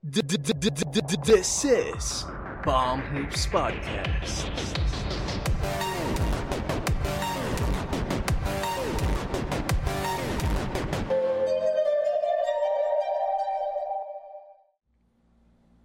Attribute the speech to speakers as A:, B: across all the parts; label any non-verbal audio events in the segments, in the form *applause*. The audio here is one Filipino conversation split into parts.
A: This is Bomb Hoops Podcast.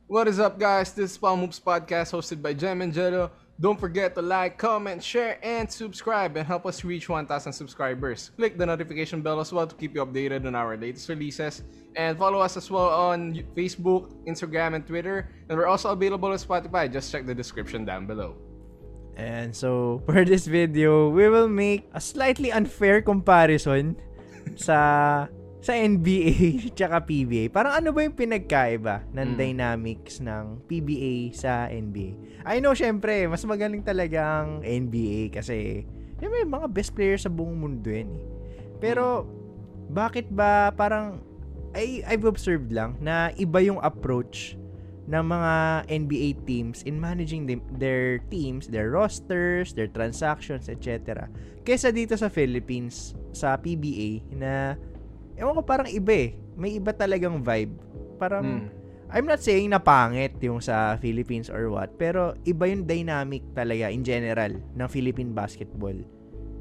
B: What is up, guys? This is Palm Hoops Podcast hosted by Jem and Jello. Don't forget to like, comment, share, and subscribe and help us reach 1,000 subscribers. Click the notification bell as well to keep you updated on our latest releases. And follow us as well on Facebook, Instagram, and Twitter. And we're also available on Spotify. Just check the description down below.
C: And so, *laughs* for this video, we will make a slightly unfair comparison sa sa NBA *laughs* tsaka PBA. Parang ano ba yung pinagkaiba ng
B: Mm.
C: dynamics ng PBA sa NBA? I know, syempre, mas magaling talaga ang NBA kasi yun, may mga best players sa buong mundo yan eh. Pero, bakit ba parang I, I've observed lang na iba yung approach ng mga NBA teams in managing them, their teams, their rosters, their transactions, etc. Kesa dito sa Philippines, sa PBA, na, ewan ko, parang iba eh. May iba talagang vibe. Parang,
B: Mm.
C: I'm not saying na pangit yung sa Philippines or what, pero iba yung dynamic talaga in general ng Philippine basketball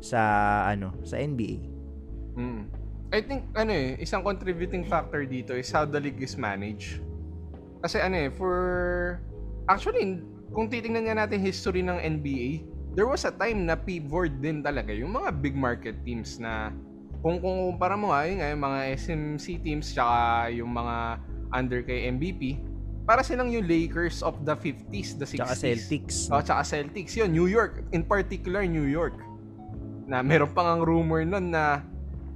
C: sa ano sa NBA.
B: Mm. I think, ano eh, isang contributing factor dito is how the league is managed. Kasi ano eh, for... Actually, kung titingnan nga natin history ng NBA, there was a time na pivot din talaga yung mga big market teams na kung kung kumpara mo nga, yun nga, yung mga SMC teams tsaka yung mga under kay MVP, para silang yung Lakers of the 50s, the 60s.
C: Tsaka Celtics.
B: Oh, tsaka Celtics. Yun, New York. In particular, New York. Na meron pang ang rumor nun na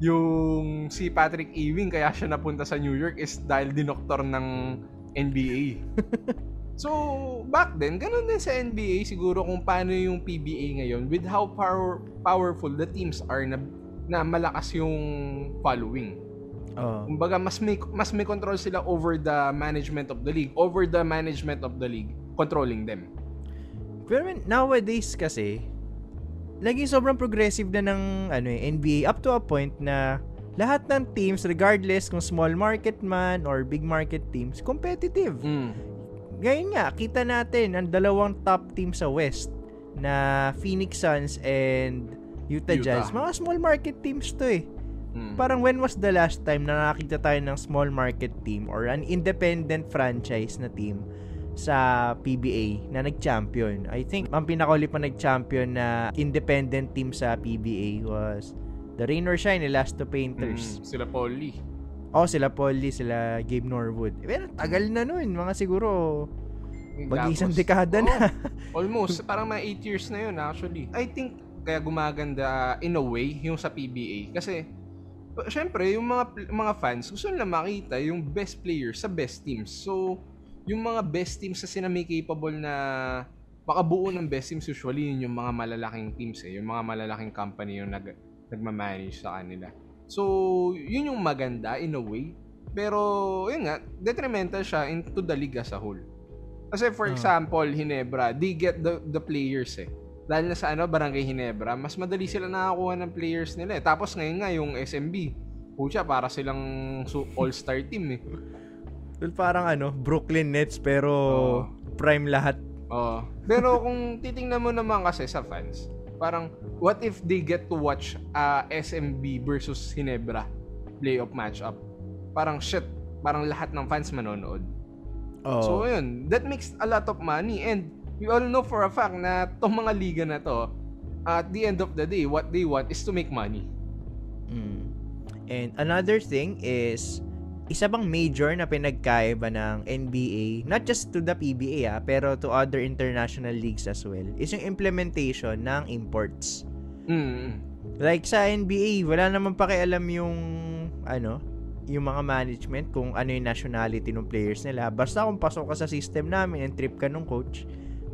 B: yung si Patrick Ewing kaya siya napunta sa New York is dahil dinoktor ng NBA. *laughs* so, back then, ganun din sa NBA siguro kung paano yung PBA ngayon with how power, powerful the teams are na, na malakas yung following.
C: Oh.
B: Kumbaga, mas may, mas may control sila over the management of the league, over the management of the league, controlling them.
C: Pero nowadays kasi, laging sobrang progressive na ng ano eh, NBA up to a point na lahat ng teams, regardless kung small market man or big market teams, competitive.
B: Mm.
C: Ngayon nga, kita natin ang dalawang top team sa West na Phoenix Suns and Utah,
B: Utah.
C: Jazz. Mga small market teams to eh.
B: Mm.
C: Parang when was the last time na nakakita tayo ng small market team or an independent franchise na team sa PBA na nag-champion? I think ang pinakauli pa nag-champion na independent team sa PBA was the Rain or Shine, Elasto Painters.
B: Mm, sila Paul Lee.
C: Oh, sila Paul Lee, sila Gabe Norwood. Eh, Pero tagal na nun. Mga siguro mag-isang dekada na.
B: oh, almost. Parang mga 8 years na yun actually. I think kaya gumaganda in a way yung sa PBA. Kasi, uh, syempre, yung mga mga fans gusto nila makita yung best players sa best teams. So, yung mga best teams na sila may capable na makabuo ng best teams usually yun yung mga malalaking teams eh. Yung mga malalaking company yung nag, nagmamanage sa kanila. So, yun yung maganda in a way. Pero, yun nga, detrimental siya into the league as a whole. Kasi for
C: Ah.
B: example, Hinebra, they get the, the players eh. Dahil na sa ano, Barangay Hinebra, mas madali sila nakakuha ng players nila eh. Tapos ngayon nga, yung SMB, pucha, para silang su- all-star team eh.
C: Well, parang ano, Brooklyn Nets pero
B: Oo.
C: prime lahat.
B: Oo. Pero kung titingnan mo naman kasi sa fans, parang what if they get to watch uh, SMB versus Hinebra playoff matchup? Parang shit, parang lahat ng fans manonood.
C: Oh.
B: So yun, that makes a lot of money and we all know for a fact na tong mga liga na to, at the end of the day, what they want is to make money.
C: Mm. And another thing is, isa bang major na pinagkaiba ng NBA, not just to the PBA ah, pero to other international leagues as well, is yung implementation ng imports.
B: Mm.
C: Like sa NBA, wala naman pakialam yung ano, yung mga management kung ano yung nationality ng players nila. Basta kung pasok ka sa system namin and trip ka nung coach,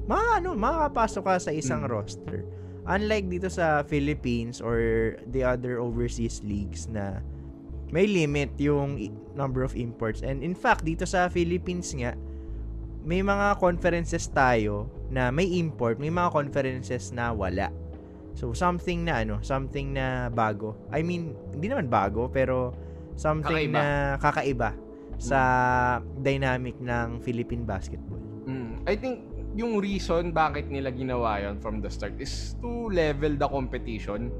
C: mga ano, makakapasok ka sa isang
B: Mm.
C: roster. Unlike dito sa Philippines or the other overseas leagues na may limit yung number of imports. And in fact, dito sa Philippines nga, may mga conferences tayo na may import, may mga conferences na wala. So something na ano, something na bago. I mean, hindi naman bago pero something
B: Kakaiba.
C: na kakaiba sa dynamic ng Philippine basketball.
B: Mm. I think yung reason bakit nila ginawa yon from the start is to level the competition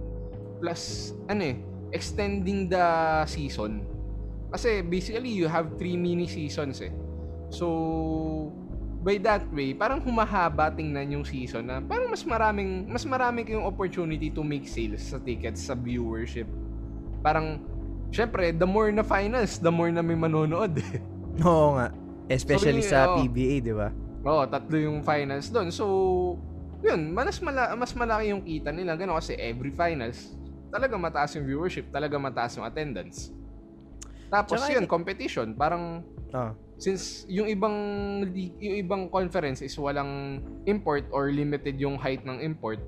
B: plus ano eh extending the season kasi basically you have three mini seasons eh so by that way parang humahaba tingnan yung season na parang mas maraming mas marami kayong opportunity to make sales sa tickets sa viewership parang syempre the more na finals the more na may manonood eh *laughs*
C: Oo nga. Especially
B: So,
C: sa
B: oo.
C: PBA, di ba?
B: Oo, tatlo yung finals doon. So, yun, mas, mala- mas malaki yung kita nila. Gano'n kasi every finals, talaga mataas yung viewership, talaga mataas yung attendance. Tapos
C: Tsaka
B: yun, competition. Parang,
C: Oh.
B: since yung ibang yung ibang conference is walang import or limited yung height ng import,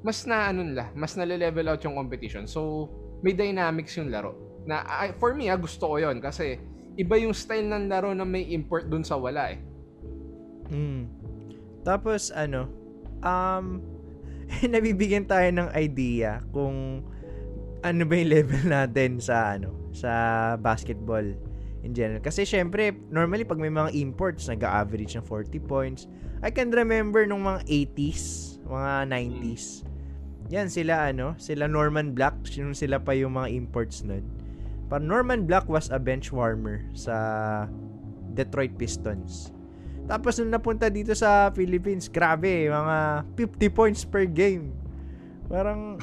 B: mas na ano nila, mas nale-level out yung competition. So, may dynamics yung laro. Na I- for me, ah, gusto ko 'yon kasi iba yung style ng laro na may import dun sa wala eh.
C: Mm. Tapos ano, um *laughs* nabibigyan tayo ng idea kung ano ba yung level natin sa ano, sa basketball in general. Kasi syempre, normally pag may mga imports, nag-average ng 40 points. I can remember nung mga 80s, mga 90s. Yan sila ano, sila Norman Black, yung sila pa yung mga imports nun. Pero Norman Black was a bench warmer sa Detroit Pistons. Tapos nung napunta dito sa Philippines, grabe, mga 50 points per game. Parang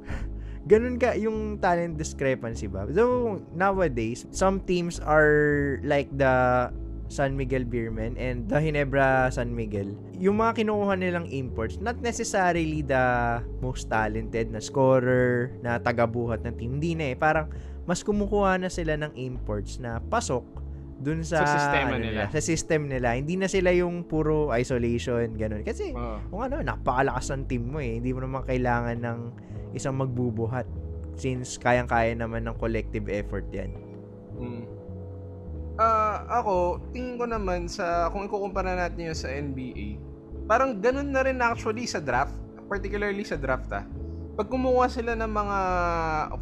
C: *laughs* ganun ka yung talent discrepancy ba. So nowadays, some teams are like the San Miguel Beermen and the Hinebra San Miguel. Yung mga kinukuha nilang imports, not necessarily the most talented na scorer, na tagabuhat ng team. Hindi na eh. Parang mas kumukuha na sila ng imports na pasok dun sa,
B: Sa sistema
C: ano
B: nila.
C: Sa system nila. Hindi na sila yung puro isolation, ganun. Kasi,
B: Oo.
C: kung ano, napakalakas ng team mo eh. Hindi mo naman kailangan ng isang magbubuhat since kayang-kaya naman ng collective effort yan.
B: Mm. Ah, ako, tingin ko naman sa kung ikukumpara natin yun sa NBA, parang ganun na rin actually sa draft, particularly sa draft ah. Pag kumuha sila ng mga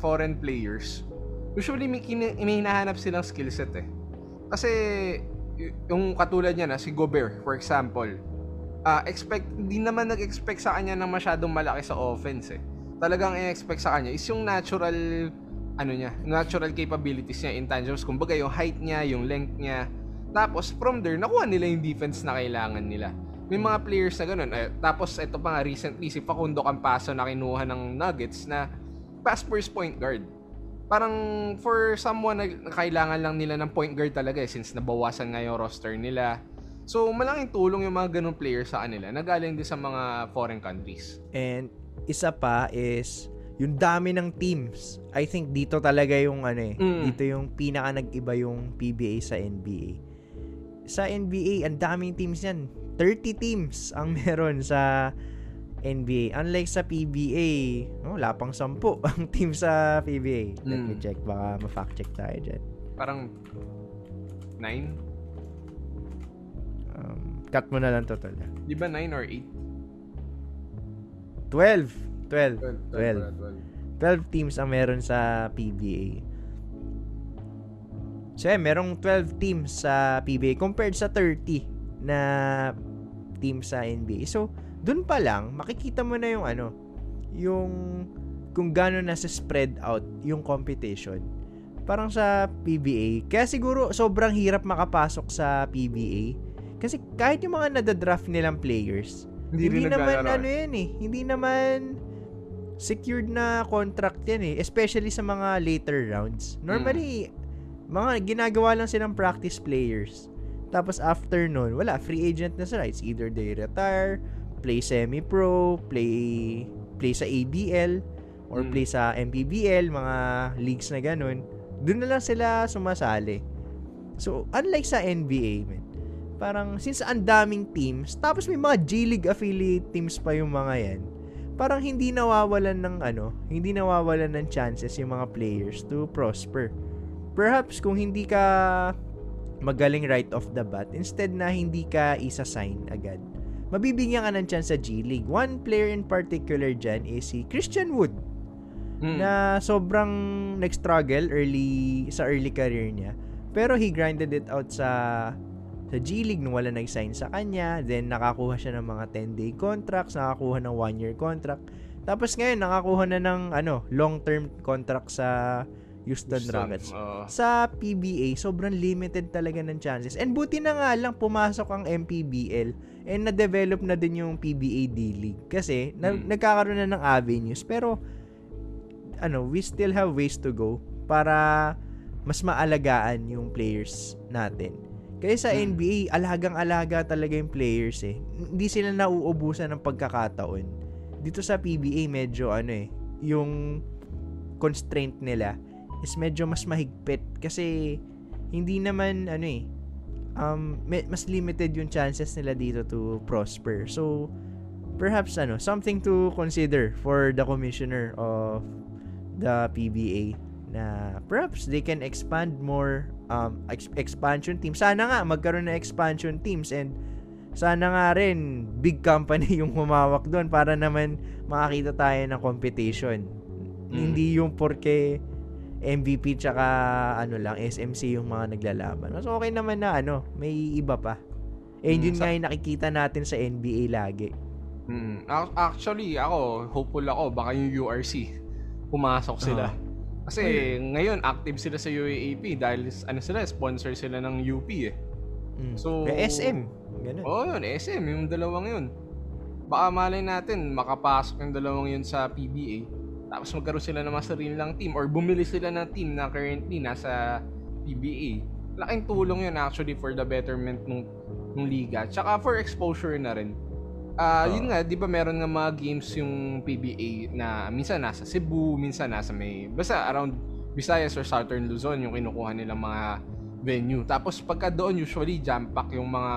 B: foreign players, usually may, kina- may hinahanap silang skill set eh. Kasi yung katulad niya na si Gobert, for example, ah expect hindi naman nag-expect sa kanya ng masyadong malaki sa offense eh. Talagang i-expect sa kanya is yung natural ano niya, natural capabilities niya, intangibles. Kumbaga, yung height niya, yung length niya. Tapos, from there, nakuha nila yung defense na kailangan nila. May mga players na ganun. Eh, tapos, ito pa nga, recently, si Facundo Campaso na kinuha ng Nuggets na pass first point guard. Parang, for someone na kailangan lang nila ng point guard talaga eh, since nabawasan nga yung roster nila. So, malaking tulong yung mga ganung players sa kanila na galing din sa mga foreign countries.
C: And isa pa is yung dami ng teams. I think dito talaga yung ano eh.
B: Mm.
C: Dito yung pinaka nag-iba yung PBA sa NBA. Sa NBA, ang daming teams yan. 30 teams ang *laughs* meron sa NBA. Unlike sa PBA, oh, wala pang 10 *laughs* ang team sa PBA. Let me
B: Mm.
C: check. Baka ma-fact check tayo dyan.
B: Parang, nine?
C: Um, cut mo na lang total.
B: Di ba nine or eight?
C: 12. 12.
B: 12.
C: 12. 12 teams ang meron sa PBA. So, eh, merong 12 teams sa PBA compared sa 30 na team sa NBA. So, dun pa lang, makikita mo na yung ano, yung kung gaano na sa spread out yung competition. Parang sa PBA. Kaya siguro sobrang hirap makapasok sa PBA. Kasi kahit yung mga nadadraft nilang players,
B: Hindi,
C: hindi, naman ano yan eh. Hindi naman secured na contract yan eh. Especially sa mga later rounds. Normally, mga ginagawa lang silang practice players. Tapos after nun, wala, free agent na sila. It's either they retire, play semi-pro, play play sa ABL, or
B: Mm.
C: play sa MPBL, mga leagues na ganun. Doon na lang sila sumasali. So, unlike sa NBA, man, parang since ang daming teams, tapos may mga G-League affiliate teams pa yung mga yan, parang hindi nawawalan ng ano, hindi nawawalan ng chances yung mga players to prosper. Perhaps kung hindi ka magaling right off the bat, instead na hindi ka isa-sign agad, mabibigyan ka ng chance sa G-League. One player in particular dyan is si Christian Wood
B: Mm.
C: na sobrang nag-struggle early sa early career niya. Pero he grinded it out sa sa G League nung wala nag-sign sa kanya. Then, nakakuha siya ng mga 10-day contracts, nakakuha ng 1-year contract. Tapos ngayon, nakakuha na ng ano, long-term contract sa Houston,
B: Houston,
C: Rockets.
B: oo.
C: Sa PBA, sobrang limited talaga ng chances. And buti na nga lang pumasok ang MPBL and na-develop na din yung PBA D-League. Kasi na-
B: Hmm.
C: nagkakaroon na ng avenues. Pero, ano, we still have ways to go para mas maalagaan yung players natin. Kaya sa
B: Hmm.
C: NBA, alagang-alaga talaga yung players eh. Hindi sila nauubusan ng pagkakataon. Dito sa PBA, medyo ano eh, yung constraint nila is medyo mas mahigpit kasi hindi naman ano eh um mas limited yung chances nila dito to prosper. So perhaps ano, something to consider for the commissioner of the PBA na perhaps they can expand more um ex- expansion teams. Sana nga magkaroon ng expansion teams and sana nga rin big company *laughs* yung humawak doon para naman makakita tayo ng competition.
B: Mm.
C: Hindi yung porke MVP tsaka ano lang SMC yung mga naglalaban. Mas okay naman na ano, may iba pa. Eh
B: Mm,
C: yun
B: sa-
C: nga yung nakikita natin sa NBA lagi.
B: Mm. Ac- Actually, ako, hopeful ako, baka yung URC, pumasok sila.
C: Ah.
B: Kasi ngayon, active sila sa UAAP dahil ano sila, sponsor sila ng UP eh.
C: Mm.
B: So-
C: Kaya SM. Ganun.
B: Oo yun, SM, yung dalawang yun. Baka malay natin, makapasok yung dalawang yun sa PBA. Tapos magkaroon sila ng mga sarili lang team or bumili sila ng team na currently nasa PBA. Laking tulong yun actually for the betterment ng, ng liga. Tsaka for exposure na rin. Ah,
C: Oo.
B: yun nga, 'di ba meron nga mga games yung PBA na minsan nasa Cebu, minsan nasa may basta around Visayas or Southern Luzon yung kinukuha nilang mga venue. Tapos pagka doon usually jam pack yung mga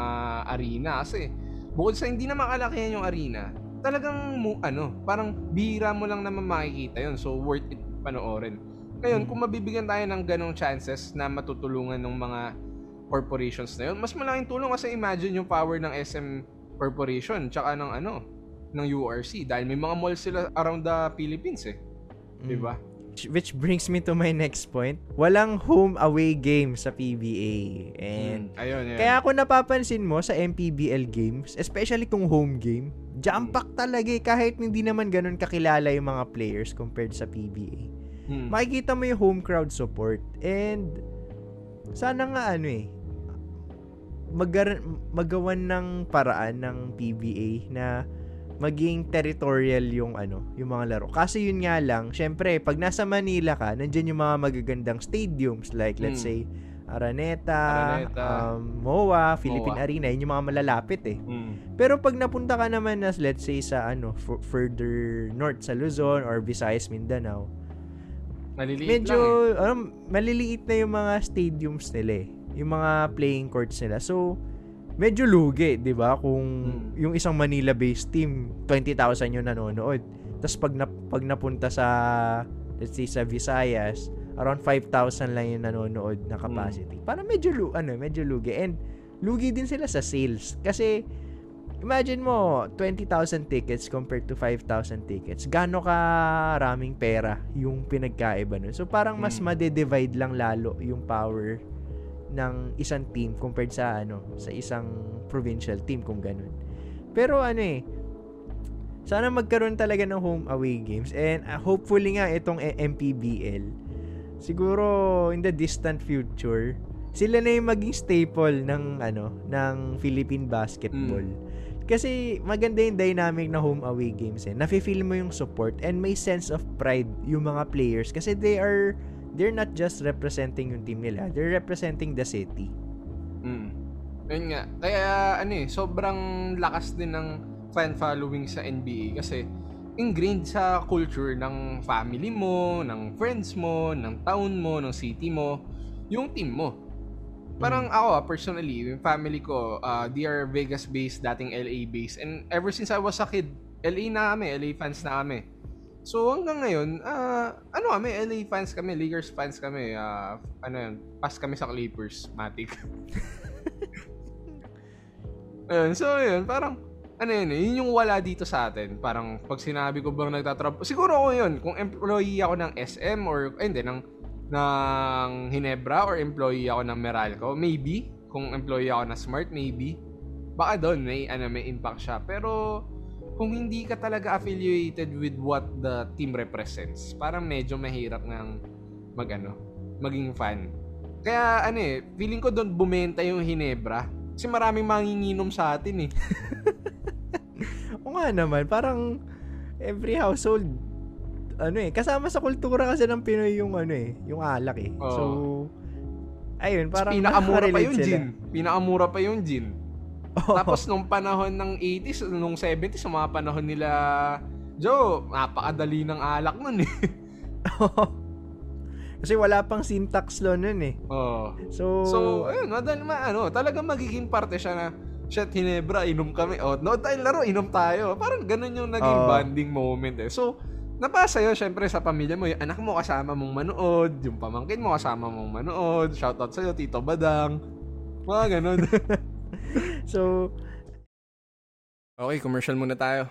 B: arena kasi bukod sa hindi na makalakihan yung arena, talagang mu, ano, parang bihira mo lang naman makikita yun. So worth it panoorin. Ngayon,
C: Mm.
B: kung mabibigyan tayo ng ganong chances na matutulungan ng mga corporations na yun, mas malaking tulong kasi imagine yung power ng SM Corporation tsaka ng ano, ng URC dahil may mga malls sila around the Philippines eh. Di ba?
C: Which- brings me to my next point. Walang home away game sa PBA. And
B: Mm, ayun, ayun.
C: Kaya kung napapansin mo sa MPBL games, especially kung home game, jump pack talaga eh, kahit hindi naman ganun kakilala yung mga players compared sa PBA.
B: Mm.
C: Makikita mo yung home crowd support and sana nga ano eh magar- magawan ng paraan ng PBA na maging territorial yung ano, yung mga laro. Kasi yun nga lang, syempre, pag nasa Manila ka, nandiyan yung mga magagandang stadiums like let's
B: Mm.
C: say Araneta,
B: Araneta.
C: um, MOA, Philippine
B: MOA.
C: Arena, yun yung mga malalapit eh.
B: Mm.
C: Pero pag napunta ka naman as let's say sa ano f- further north sa Luzon or Visayas, Mindanao,
B: Maliliit
C: medyo
B: lang eh.
C: ano, maliliit na yung mga stadiums nila eh. Yung mga playing courts nila. So medyo lugi, 'di ba? Kung
B: Hmm.
C: yung isang Manila-based team, 20,000 yung nanonood. Tapos pag na, pag napunta sa let's say sa Visayas, around 5,000 lang yung nanonood na capacity. Parang medyo lu ano, medyo lugi and lugi din sila sa sales kasi imagine mo 20,000 tickets compared to 5,000 tickets. Gaano ka raming pera yung pinagkaiba nun. So parang mas
B: Mm.
C: made-divide lang lalo yung power ng isang team compared sa ano sa isang provincial team kung ganun. Pero ano eh sana magkaroon talaga ng home away games and uh, hopefully nga itong MPBL siguro in the distant future sila na yung maging staple ng ano ng Philippine basketball. Kasi maganda yung dynamic na home away games eh. Nafe-feel mo yung support and may sense of pride yung mga players kasi they are they're not just representing yung team nila, they're representing the city.
B: Mm. Yun nga. Kaya ano eh, sobrang lakas din ng fan following sa NBA kasi ingrained sa culture ng family mo, ng friends mo, ng town mo, ng city mo, yung team mo. Parang ako, ah, personally, yung family ko, uh, they are Vegas-based, dating LA-based. And ever since I was a kid, LA na kami, LA fans na kami. So hanggang ngayon, ah, ano kami, LA fans kami, Lakers fans kami. ah, ano yun, pass kami sa Clippers, Matic. *laughs* Ayun, so yun, parang, ano yun, yun yung wala dito sa atin. Parang, pag sinabi ko bang nagtatrabaho, siguro ako yun, kung employee ako ng SM or, ay, hindi, ng ng Hinebra or employee ako ng Meralco. Maybe. Kung employee ako na Smart, maybe. Baka doon may, ano, may impact siya. Pero kung hindi ka talaga affiliated with what the team represents, parang medyo mahirap ng mag, ano, maging fan. Kaya ano eh, feeling ko doon bumenta yung Hinebra. Kasi maraming manginginom sa atin eh. *laughs*
C: O nga naman, parang every household ano eh, kasama sa kultura kasi ng Pinoy yung ano eh, yung alak eh.
B: Oo.
C: So ayun, parang
B: pinakamura pa yung
C: sila.
B: gin. Pinakamura pa yung gin.
C: Oo.
B: Tapos nung panahon ng 80s, nung 70s, yung mga panahon nila, Joe, napakadali ng alak nun eh. *laughs*
C: kasi wala pang syntax law nun eh.
B: oh.
C: So,
B: So, ayun, madal, ma, ano, talagang magiging parte siya na, shit, Hinebra, inom kami. Oh, no, tayo laro, inom tayo. Parang ganun yung naging
C: Oo.
B: bonding moment eh. So, napasa yun, syempre, sa pamilya mo, yung anak mo kasama mong manood, yung pamangkin mo kasama mong manood, shoutout sa'yo, Tito Badang. Mga ganun. *laughs*
C: so
B: Okay, commercial muna tayo.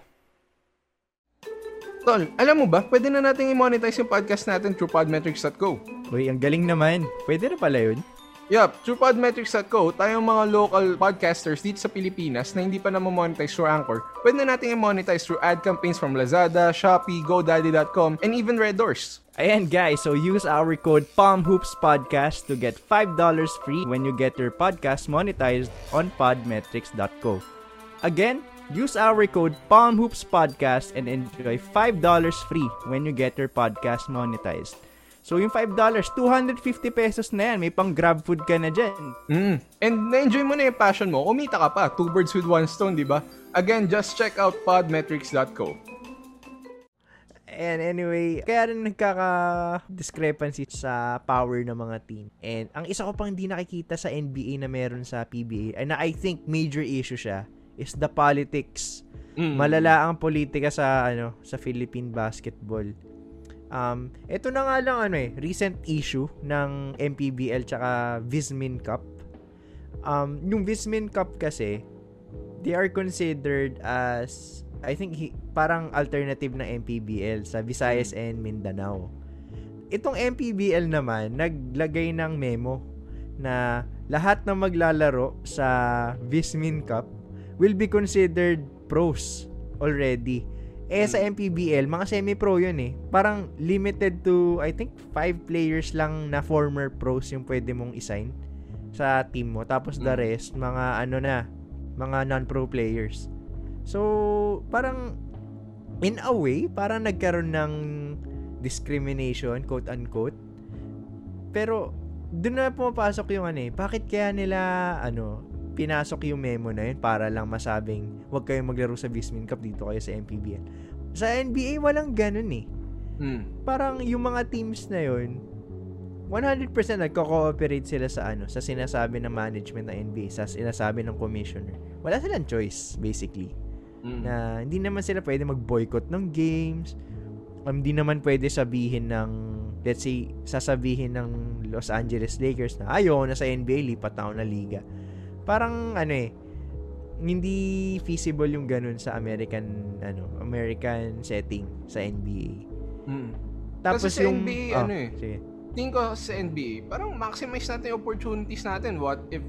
B: Tol, alam mo ba, pwede na nating i-monetize yung podcast natin through podmetrics.co.
C: Uy, ang galing naman. Pwede na pala yun.
B: Yup, through podmetrics.co, tayong mga local podcasters dito sa Pilipinas na hindi pa na-monetize through Anchor, pwede na nating i-monetize through ad campaigns from Lazada, Shopee, GoDaddy.com, and even Red Doors.
C: Ayan guys, so use our code PalmHoopsPodcast to get $5 free when you get your podcast monetized on podmetrics.co. Again, use our code PalmHoopsPodcast and enjoy $5 free when you get your podcast monetized. So yung $5, 250 pesos na yan. May pang grab food ka na dyan.
B: Mm. And na-enjoy mo na yung passion mo, kumita ka pa. Two birds with one stone, di ba? Again, just check out podmetrics.co.
C: And anyway, kaya rin nagkaka-discrepancy sa power ng mga team. And ang isa ko pang hindi nakikita sa NBA na meron sa PBA, and na I think major issue siya, is the politics.
B: Mm.
C: Malala ang politika sa ano sa Philippine basketball. Um, ito na nga lang ano eh, recent issue ng MPBL tsaka Vismin Cup. Um, yung Vismin Cup kasi, they are considered as I think hi- parang alternative ng MPBL sa Visayas and Mindanao. Itong MPBL naman naglagay ng memo na lahat ng maglalaro sa Vismin Cup will be considered pros already. Eh sa MPBL, mga semi-pro yun eh. Parang limited to, I think, 5 players lang na former pros yung pwede mong isign sa team mo. Tapos the
B: Mm.
C: rest, mga ano na, mga non-pro players. So, parang in a way, parang nagkaroon ng discrimination, quote-unquote. Pero, doon na pumapasok yung ano eh, bakit kaya nila, ano, pinasok yung memo na yun para lang masabing, huwag kayong maglaro sa Vismin Cup dito kayo sa MPBL. Sa NBA, walang ganun eh.
B: Mm.
C: Parang yung mga teams na yun, 100% nagko-cooperate sila sa ano, sa sinasabi ng management ng NBA, sa sinasabi ng commissioner. Wala silang choice, basically
B: Mm.
C: na hindi naman sila pwede mag-boycott ng games. Um, hindi naman pwede sabihin ng let's say sasabihin ng Los Angeles Lakers na ayaw na sa NBA lipat na ako na liga. Parang ano eh hindi feasible yung ganun sa American ano American setting sa NBA.
B: Mm.
C: Tapos
B: Kasi sa
C: yung
B: NBA,
C: oh,
B: ano eh,
C: sige.
B: tingin ko sa NBA, parang maximize natin yung opportunities natin. What if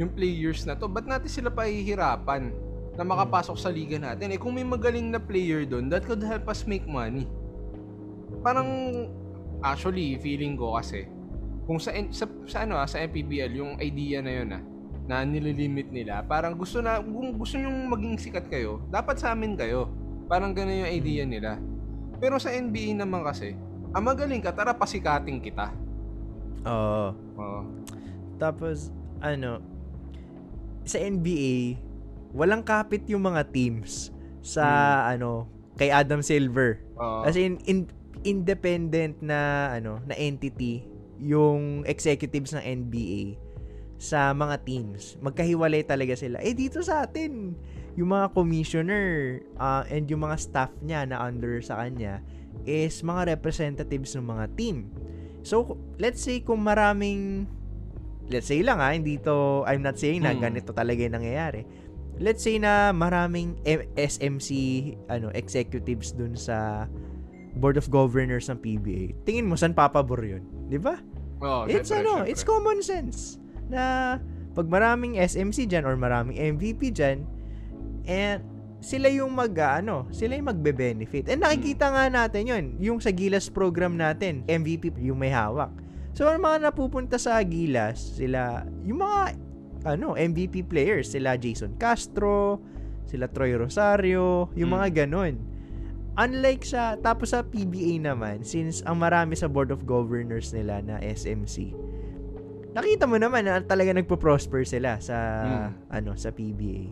B: yung players na to, ba't natin sila pahihirapan na makapasok sa liga natin? Eh kung may magaling na player doon, that could help us make money. Parang, actually, feeling ko kasi, kung sa, sa, sa ano ah, sa MPBL, yung idea na yun ah, na nililimit nila, parang gusto na, kung gusto nyong maging sikat kayo, dapat sa amin kayo. Parang ganun yung idea nila. Pero sa NBA naman kasi, ang magaling ka, tara pasikating kita.
C: Oo.
B: Oo.
C: Tapos ano sa NBA walang kapit yung mga teams sa ano kay Adam Silver.
B: Oo.
C: As in, in- independent na ano na entity yung executives ng NBA sa mga teams. Magkahiwalay talaga sila. Eh dito sa atin, yung mga commissioner ah, and yung mga staff niya na under sa kanya is mga representatives ng mga team. So, let's say kung maraming let's say lang ha, hindi to I'm not saying na
B: Hmm.
C: ganito talaga yung nangyayari. Let's say na maraming SMC ano executives dun sa board of governors ng PBA, tingin mo saan papabor yun? Di ba?
B: Oh,
C: it's
B: syempre,
C: ano,
B: syempre.
C: it's common sense na pag maraming SMC dyan or maraming MVP dyan, and sila yung mag, ano, sila yung magbe-benefit. And nakikita nga natin yun, yung sa Gilas program natin, MVP yung may hawak. So, ang mga napupunta sa Gilas, sila, yung mga, ano, MVP players, sila Jason Castro, sila Troy Rosario, yung
B: Mm.
C: mga ganon. Unlike sa, tapos sa PBA naman, since ang marami sa Board of Governors nila na SMC, nakita mo naman na talaga nagpo-prosper sila sa,
B: Mm.
C: ano, sa PBA.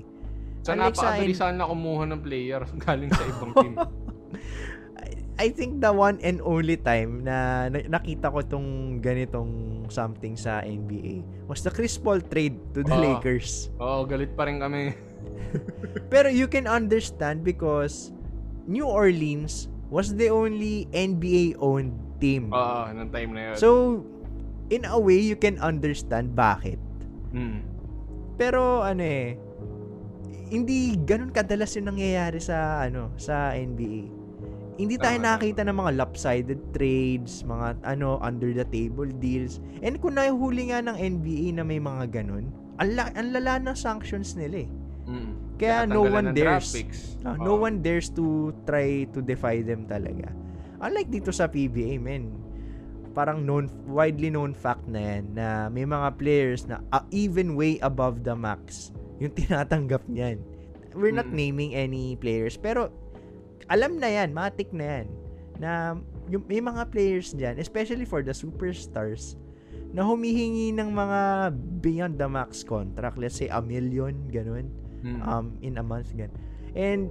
B: So,
C: Unlike sa
B: napakabilisan na kumuha ng player *laughs* galing sa ibang team. *laughs*
C: I think the one and only time na na- nakita ko tong ganitong something sa NBA was the Chris Paul trade to the
B: Oo.
C: Lakers.
B: Oo, galit pa rin kami. *laughs*
C: Pero you can understand because New Orleans was the only NBA-owned team.
B: Oo, nung time na yun.
C: So, in a way, you can understand bakit.
B: Mm.
C: Pero, ano eh, hindi ganun kadalas yung nangyayari sa, ano, sa NBA. Hindi tayo
B: Tama,
C: nakakita ng mga lopsided trades, mga, ano, under the table deals. And kung nahuli nga ng NBA na may mga ganun, ang, la- ang lala ng sanctions nila eh.
B: Mm.
C: Kaya no one dares.
B: Oo.
C: no one dares to try to defy them talaga. Unlike dito sa PBA, men, parang known, widely known fact na yan na may mga players na uh, even way above the max yung *laughs* tinatanggap niyan. We're not
B: Mm.
C: naming any players, pero alam na yan, matik na yan, na yung, may mga players dyan, especially for the superstars, na humihingi ng mga beyond the max contract. Let's say a million, ganun
B: Mm.
C: um, in a month gan. And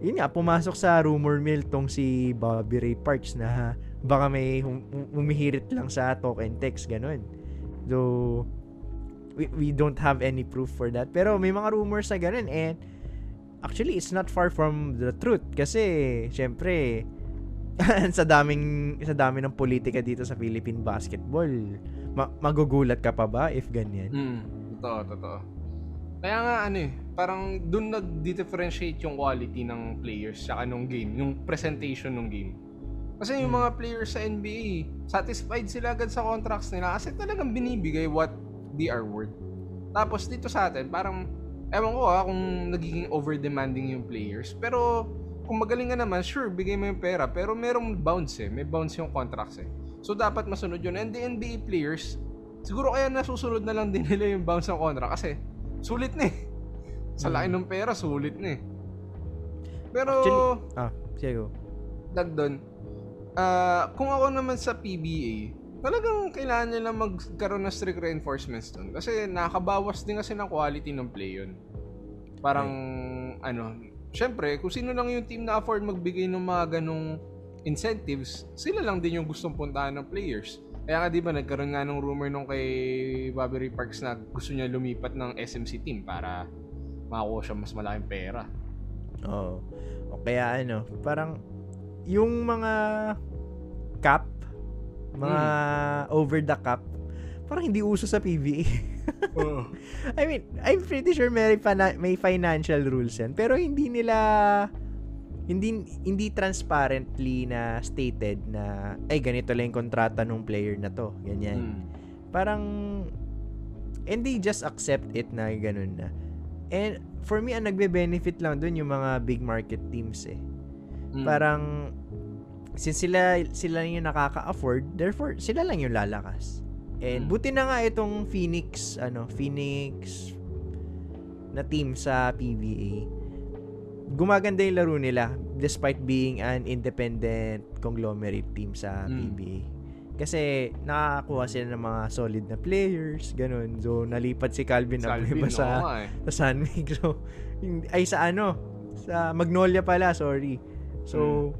C: yun nga, pumasok sa rumor mill tong si Bobby Ray Parks na baka may hum- hum- humihirit lang sa talk and text, ganun. So, we, we don't have any proof for that. Pero may mga rumors na ganun and actually, it's not far from the truth kasi, syempre, *laughs* sa daming sa dami ng politika dito sa Philippine basketball, ma- magugulat ka pa ba if ganyan?
B: Mm. Totoo, totoo. Kaya nga ano eh, parang dun nag-differentiate yung quality ng players sa nung game, yung presentation ng game. Kasi yung
C: Hmm.
B: mga players sa NBA, satisfied sila agad sa contracts nila kasi talagang binibigay what they are worth. Tapos dito sa atin, parang, ewan ko ah, kung nagiging over-demanding yung players. Pero, kung magaling ka naman, sure, bigay mo yung pera. Pero merong bounce eh. May bounce yung contracts eh. So, dapat masunod yun. And the NBA players, siguro kaya nasusunod na lang din *laughs* nila yung bounce ng contract kasi sulit na eh. Sa laki ng pera, sulit na eh. Pero,
C: Actually- Ah, sige
B: dag doon, ah, kung ako naman sa PBA, talagang kailangan nila magkaroon ng strict reinforcements doon. Kasi nakakabawas din kasi ng quality ng play yun. Parang, ano, syempre, kung sino lang yung team na afford magbigay ng mga ganong incentives, sila lang din yung gustong puntahan ng players. Kaya nga di ba nagkaroon nga ng rumor nung kay Bobby Ray Parks na gusto niya lumipat ng SMC team para makakuha siya mas malaking pera.
C: Oo. O kaya ano, parang yung mga cap, mga over the cap, parang hindi uso sa PBA. *laughs*
B: Oo.
C: I mean, I'm pretty sure may, fina- may financial rules yan, pero hindi nila hindi hindi transparently na stated na ay ganito lang yung kontrata ng player na to, ganyan.
B: Mm.
C: Parang and they just accept it na ganun na. And for me, ang nagbe-benefit lang dun yung mga big market teams eh.
B: Mm.
C: Parang since sila sila yung nakaka-afford, therefore sila lang yung lalakas. And
B: Mm.
C: buti na nga itong Phoenix ano, Phoenix na team sa PBA. Gumaganda yung laro nila despite being an independent conglomerate team sa
B: Mm.
C: PBA. Kasi nakakuha sila ng mga solid na players, ganun. So, nalipat si Calvin,
B: Salvin,
C: Abueva sa,
B: eh.
C: sa San Mig. So, *laughs* ay sa ano, sa Magnolia pala, sorry. So,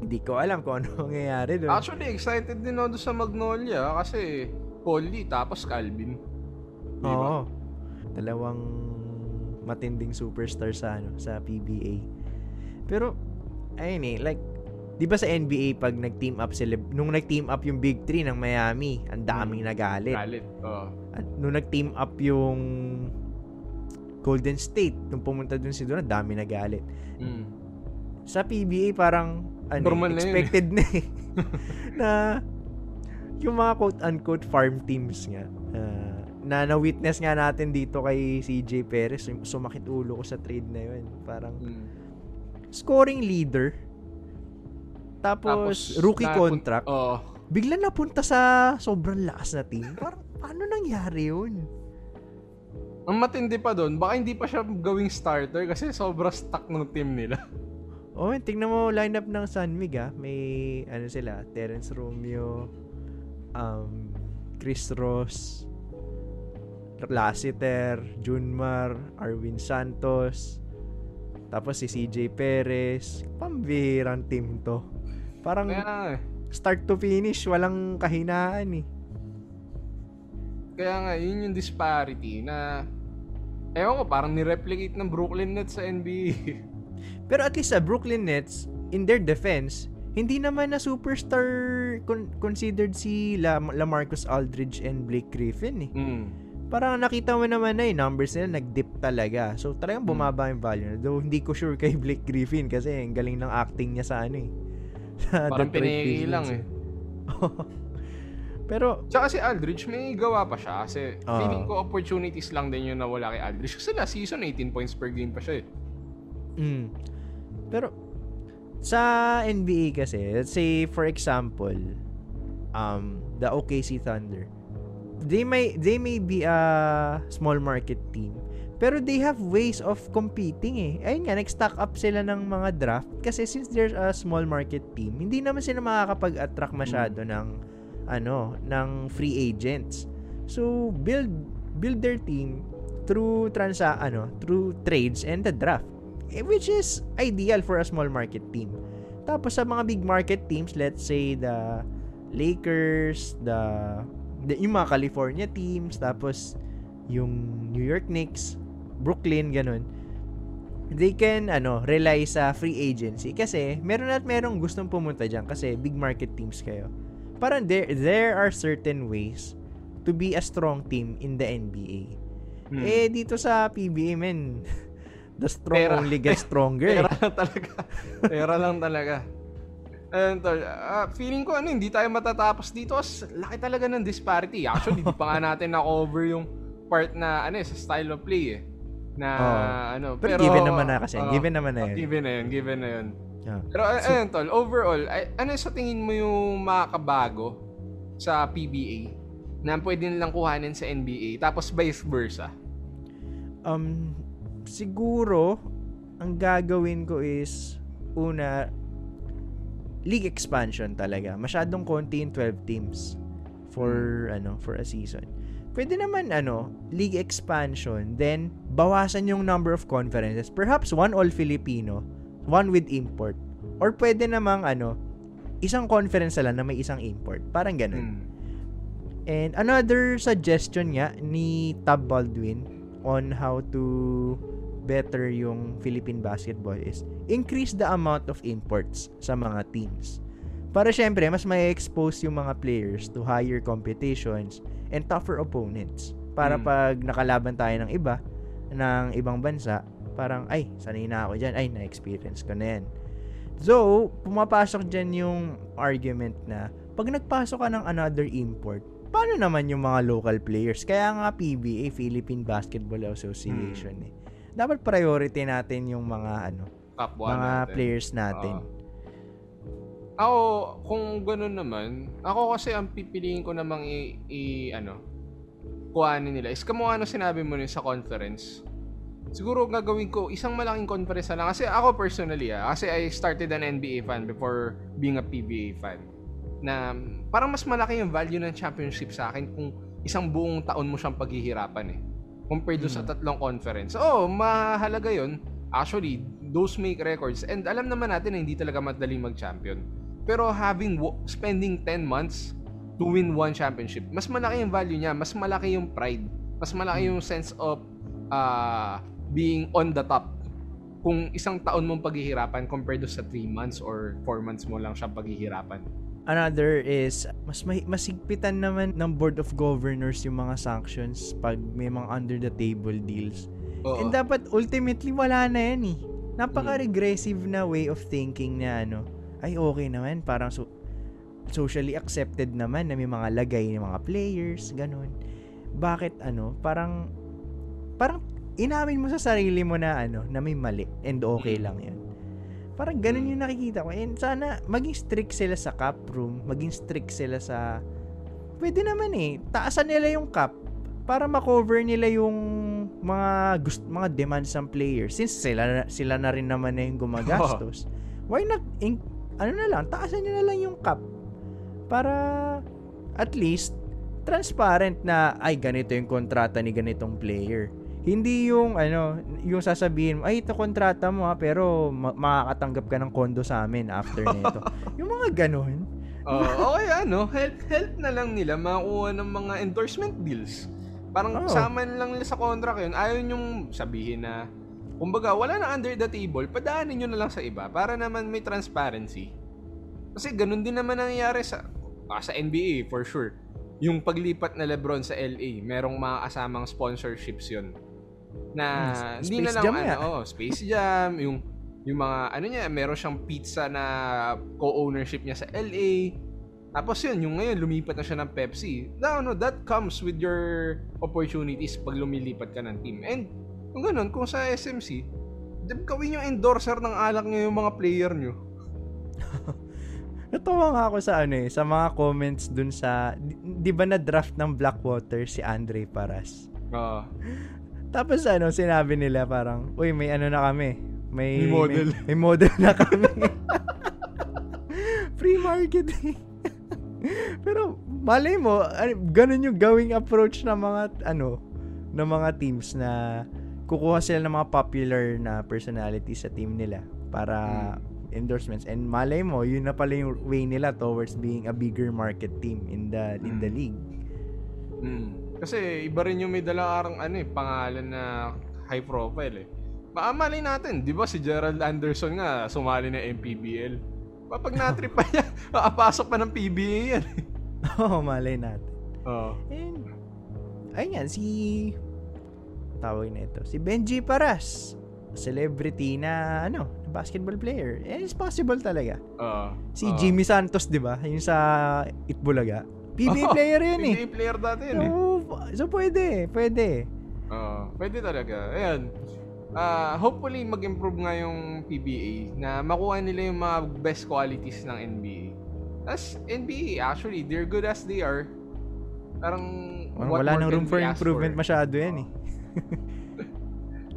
C: hindi ko alam kung ano *laughs* mangyayari doon.
B: Actually, excited din ako sa Magnolia kasi Polly tapos Calvin. Di ba?
C: Oo. Dalawang matinding superstar sa ano, sa PBA. Pero ayun eh, like 'di ba sa NBA pag nag-team up sila nung nag-team up yung Big 3 ng Miami, ang daming nagalit.
B: Galit. Oo.
C: At nung nag-team up yung Golden State, nung pumunta dun si Durant, dami nagalit.
B: Mm.
C: Sa PBA parang ano,
B: Normal na yun eh.
C: expected na eh. *laughs* na yung mga quote-unquote farm teams nga, ah, na na-witness nga natin dito kay CJ Perez, sum- sumakit ulo ko sa trade na yun. Parang
B: Mm.
C: scoring leader, tapos, rookie
B: napun-
C: contract,
B: Oo.
C: bigla napunta sa sobrang lakas na team. Parang, paano nangyari yun?
B: Ang matindi pa doon, baka hindi pa siya gawing starter kasi sobra stuck ng team nila. *laughs*
C: Oh, tingnan mo lineup ng Sunmig ah. May ano sila, Terence Romeo, um, Chris Ross, Lassiter, Junmar, Arwin Santos, tapos si CJ Perez. Pambihirang team to. Parang
B: Kaya eh.
C: start to finish, walang kahinaan eh.
B: Kaya nga, yun yung disparity na Ewan ko, parang nireplicate ng Brooklyn Nets sa NBA. *laughs*
C: Pero at least sa Brooklyn Nets, in their defense, hindi naman na superstar con- considered si La- LaMarcus Aldridge and Blake Griffin eh.
B: mm.
C: Parang nakita mo naman na yung numbers nila nag-dip talaga. So talagang
B: Hmm.
C: bumaba yung value. Though hindi ko sure kay Blake Griffin kasi ang galing ng acting niya sa ano eh. *laughs* Sa
B: Parang piniki lang
C: Pistons
B: eh. *laughs*
C: Pero
B: Tsaka si Aldridge, may gawa pa siya kasi
C: Ah.
B: feeling ko opportunities lang din yung nawala kay Aldridge. Kasi last season, 18 points per game pa siya eh.
C: Mm. Pero sa NBA kasi, let's say for example, um the OKC Thunder. They may they may be a small market team, pero they have ways of competing eh. Ayun nga, nag-stock up sila ng mga draft kasi since they're a small market team, hindi naman sila makakapag-attract masyado ng ano, ng free agents. So, build build their team through transa ano, through trades and the draft. Eh, which is ideal for a small market team. Tapos sa mga big market teams, let's say the Lakers, the, the yung mga California teams, tapos yung New York Knicks, Brooklyn, ganun. They can ano, rely sa free agency kasi meron at merong gustong pumunta diyan kasi big market teams kayo. Parang there there are certain ways to be a strong team in the NBA.
B: Hmm.
C: Eh dito sa PBA men, *laughs* the strong
B: Pera.
C: only get stronger. eh.
B: Pera lang talaga. Pera lang talaga. Ayun tol, ah, feeling ko ano, hindi tayo matatapos dito as laki talaga ng disparity. Actually, di pa nga natin na-cover yung part na ano eh, sa style of play eh. Na
C: Oo.
B: ano,
C: Pero
B: pero,
C: given naman na kasi,
B: oo,
C: given naman na
B: oh,
C: yun.
B: given na yun, given na yun.
C: Yeah.
B: Pero ay- ayun tol, overall, ay, ano sa tingin mo yung makakabago sa PBA na pwede nilang kuhanin sa NBA tapos vice versa?
C: Um, siguro, ang gagawin ko is, una, league expansion talaga. Masyadong konti yung 12 teams for, ano, for a season. Pwede naman, ano, league expansion, then, bawasan yung number of conferences. Perhaps one all-Filipino, one with import. Or pwede namang, ano, isang conference lang na may isang import. Parang ganun.
B: Hmm.
C: And another suggestion nga ni Tab Baldwin on how to better yung Philippine basketball is increase the amount of imports sa mga teams. Para syempre, mas may expose yung mga players to higher competitions and tougher opponents. Para
B: Mm.
C: pag nakalaban tayo ng iba, ng ibang bansa, parang, ay, sanay na ako dyan. Ay, na-experience ko na yan. So, pumapasok dyan yung argument na pag nagpasok ka ng another import, paano naman yung mga local players? Kaya nga PBA, Philippine Basketball Association eh. Dapat priority natin yung mga ano,
B: Kapwa
C: mga
B: natin.
C: players natin.
B: Oo. Ako, kung gano'n naman, ako kasi ang pipiliin ko namang i, i- ano, kuhanin nila is kamukha ano sinabi mo rin sa conference. Siguro gagawin ko isang malaking conference na lang. Kasi ako personally, ah, kasi I started an NBA fan before being a PBA fan. Na parang mas malaki yung value ng championship sa akin kung isang buong taon mo siyang paghihirapan eh. Compared doon sa tatlong conference. Oo, mahalaga yon Actually, those make records. And alam naman natin na hindi talaga madaling mag-champion. Pero having spending 10 months to win one championship, mas malaki yung value niya, mas malaki yung pride, mas malaki yung sense of uh, being on the top. Kung isang taon mong paghihirapan compared to sa 3 months or 4 months mo lang siyang paghihirapan.
C: Another is, mas may, masigpitan naman ng Board of Governors yung mga sanctions pag may mga under the table deals.
B: Oo.
C: And dapat ultimately wala na yan eh. Napaka-regressive na way of thinking na ano, ay okay naman, parang so, socially accepted naman na may mga lagay ng mga players, ganun. Bakit ano, parang parang inamin mo sa sarili mo na ano, na may mali and okay lang 'yun. Parang ganun yung nakikita ko. And sana maging strict sila sa cap room, maging strict sila sa Pwede naman eh. Taasan nila yung cap para ma-cover nila yung mga gust mga demands ng players since sila sila na rin naman na yung gumagastos. *laughs* Why not in, ano na lang, taasan niyo na lang yung cap para at least transparent na ay ganito yung kontrata ni ganitong player. Hindi yung ano, yung sasabihin, ay ito kontrata mo ha, pero ma- makakatanggap ka ng kondo sa amin after nito. *laughs* yung mga ganun.
B: Oh, okay ano, help help na lang nila makuha ng mga endorsement deals. Parang
C: Oo.
B: kasama na lang nila sa contract yun. Ayaw yung sabihin na, kumbaga, wala na under the table, padaanin nyo na lang sa iba para naman may transparency. Kasi ganun din naman nangyayari sa, ah, sa NBA for sure. Yung paglipat na Lebron sa LA, merong mga kasamang sponsorships yun. Na
C: Hmm,
B: hindi na
C: Space
B: lang
C: Jam
B: ano, oh, Space Jam, yung yung mga ano niya, meron siyang pizza na co-ownership niya sa LA. Tapos yun, yung ngayon lumipat na siya ng Pepsi. No, no, that comes with your opportunities pag lumilipat ka ng team. And kung ganun, kung sa SMC, gawin yung endorser ng alak niyo yung mga player niyo. *laughs*
C: Natawa nga ako sa ano eh, sa mga comments dun sa, di, di ba na draft ng Blackwater si Andre Paras?
B: Oo. *laughs*
C: Tapos ano, sinabi nila parang, uy, may ano na kami. May,
B: May model."
C: May, may model na kami. *laughs* Free marketing. *laughs* Pero, malay mo, ganun yung gawing approach ng mga, ano, ng mga teams na kukuha sila ng mga popular na personality sa team nila para endorsements and malay mo yun na pala yung way nila towards being a bigger market team in the in the
B: Mm.
C: league
B: Mm. Kasi iba rin yung may dalang ano eh, pangalan na high profile eh. Baka malay natin, di ba si Gerald Anderson nga sumali na MPBL. Kapag natrip pa niya, *laughs* makapasok pa ng PBA yan. *laughs*
C: oh malay natin
B: Oo.
C: And, ayun yan, si, tawag na ito, si Benji Paras, celebrity na, ano, basketball player. And it's possible talaga.
B: Oo.
C: Si
B: Oo.
C: Jimmy Santos, di ba? Yung sa Itbulaga. PBA
B: Oo,
C: player yun eh.
B: PBA player dati yun eh.
C: So, so, pwede, pwede.
B: Oo, pwede talaga. Ayan. Ah, hopefully mag-improve nga yung PBA na makuha nila yung mga best qualities ng NBA. As NBA, actually, they're good as they are. Parang
C: Parang wala nang room for improvement masyado yan eh. *laughs*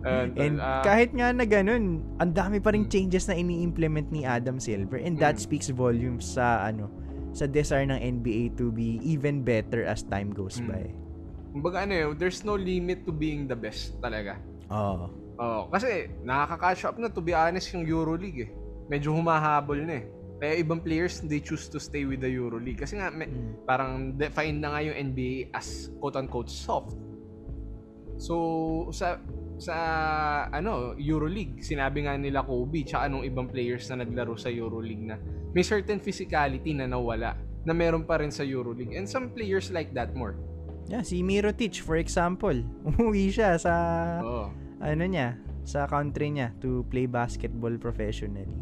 B: And,
C: And
B: ah,
C: kahit nga na ganun, ang dami pa rin
B: Hmm.
C: changes na ini-implement ni Adam Silver and that
B: Hmm.
C: speaks volumes sa ano sa desire ng NBA to be even better as time goes
B: Hmm.
C: by.
B: kumbaga ano eh, there's no limit to being the best talaga.
C: Oo.
B: Oh, kasi nakaka-catch up na to be honest yung EuroLeague eh. Medyo humahabol na eh. Kaya ibang players they choose to stay with the EuroLeague kasi nga may,
C: Mm.
B: parang define na nga yung NBA as quote-unquote soft. So sa sa ano EuroLeague, sinabi nga nila Kobe tsaka nung ibang players na naglaro sa EuroLeague na may certain physicality na nawala na meron pa rin sa EuroLeague. And some players like that more.
C: Yeah, si Mirotic for example, *laughs* umuwi siya sa
B: Oo.
C: ano niya, sa country niya to play basketball professionally.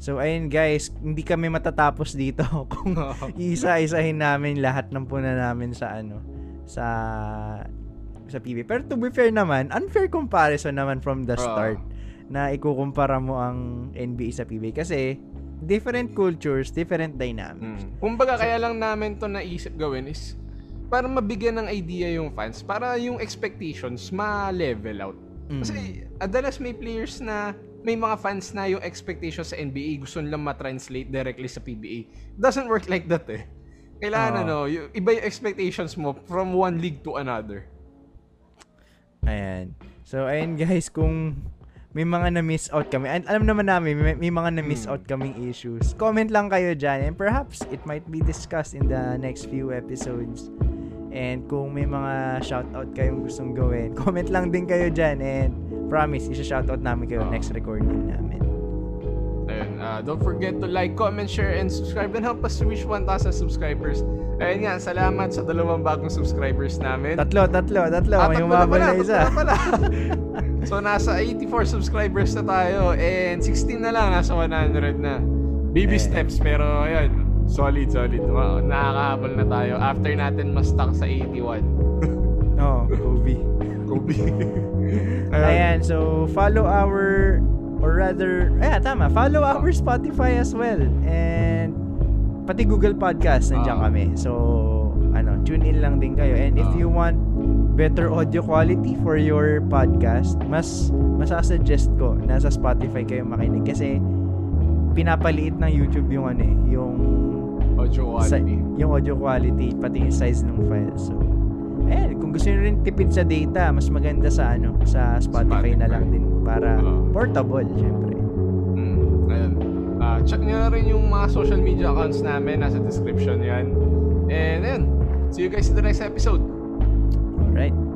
C: So ayun guys, hindi kami matatapos dito *laughs* kung *laughs* isa-isahin namin lahat ng puna namin sa ano sa sa PB. Pero to be fair naman, unfair comparison naman from the start na ikukumpara mo ang NBA sa PB kasi different cultures, different dynamics.
B: Mm. Kumbaga kaya lang namin to naisip gawin is para mabigyan ng idea yung fans, para yung expectations ma-level out.
C: Mm.
B: Kasi adalas may players na may mga fans na yung expectations sa NBA gusto nilang ma-translate directly sa PBA. Doesn't work like that eh. Kailangan
C: Oo.
B: ano, yung, iba yung expectations mo from one league to another.
C: Ayan. So, ayun guys, kung may mga na-miss out kami, and alam naman namin, may, may mga na-miss
B: Hmm.
C: out kaming issues. Comment lang kayo dyan, and perhaps it might be discussed in the next few episodes. And kung may mga shoutout kayong gustong gawin, *laughs* comment lang din kayo dyan, and promise, isa-shoutout namin kayo next recording namin.
B: Ah, don't forget to like, comment, share, and subscribe and help us to reach 1,000 subscribers. Ayun nga, salamat sa dalawang bagong subscribers namin.
C: Tatlo, tatlo, tatlo.
B: Ah,
C: may
B: na
C: humabol
B: pala,
C: na isa.
B: na pala. *laughs* so, nasa 84 subscribers na tayo and 16 na lang, nasa 100 na. Baby
C: Eh.
B: steps, pero ayun, solid, solid. Wow, nakakahabol na tayo after natin ma-stuck sa 81. *laughs*
C: Oh, Kobe.
B: Kobe. *laughs*
C: Ayan, so follow our or rather, ayan, tama, follow our Spotify as well. And pati Google Podcast, nandiyan
B: Ah.
C: kami. So, ano, tune in lang din kayo. And if
B: Ah.
C: you want better audio quality for your podcast, mas masasuggest ko na sa Spotify kayo makinig kasi pinapaliit ng YouTube yung ano eh, yung
B: Audio
C: sa-
B: quality.
C: yung audio quality pati yung size ng file. So, ayan, kung gusto niyo rin tipid sa data, mas maganda sa ano, sa Spotify, na
B: Spotify.
C: lang din para
B: Oo.
C: portable, syempre.
B: Mm, ayun. Ah, check nyo na rin yung mga social media accounts namin. Nasa description yan. And ayun. See you guys in the next episode.
C: Alright.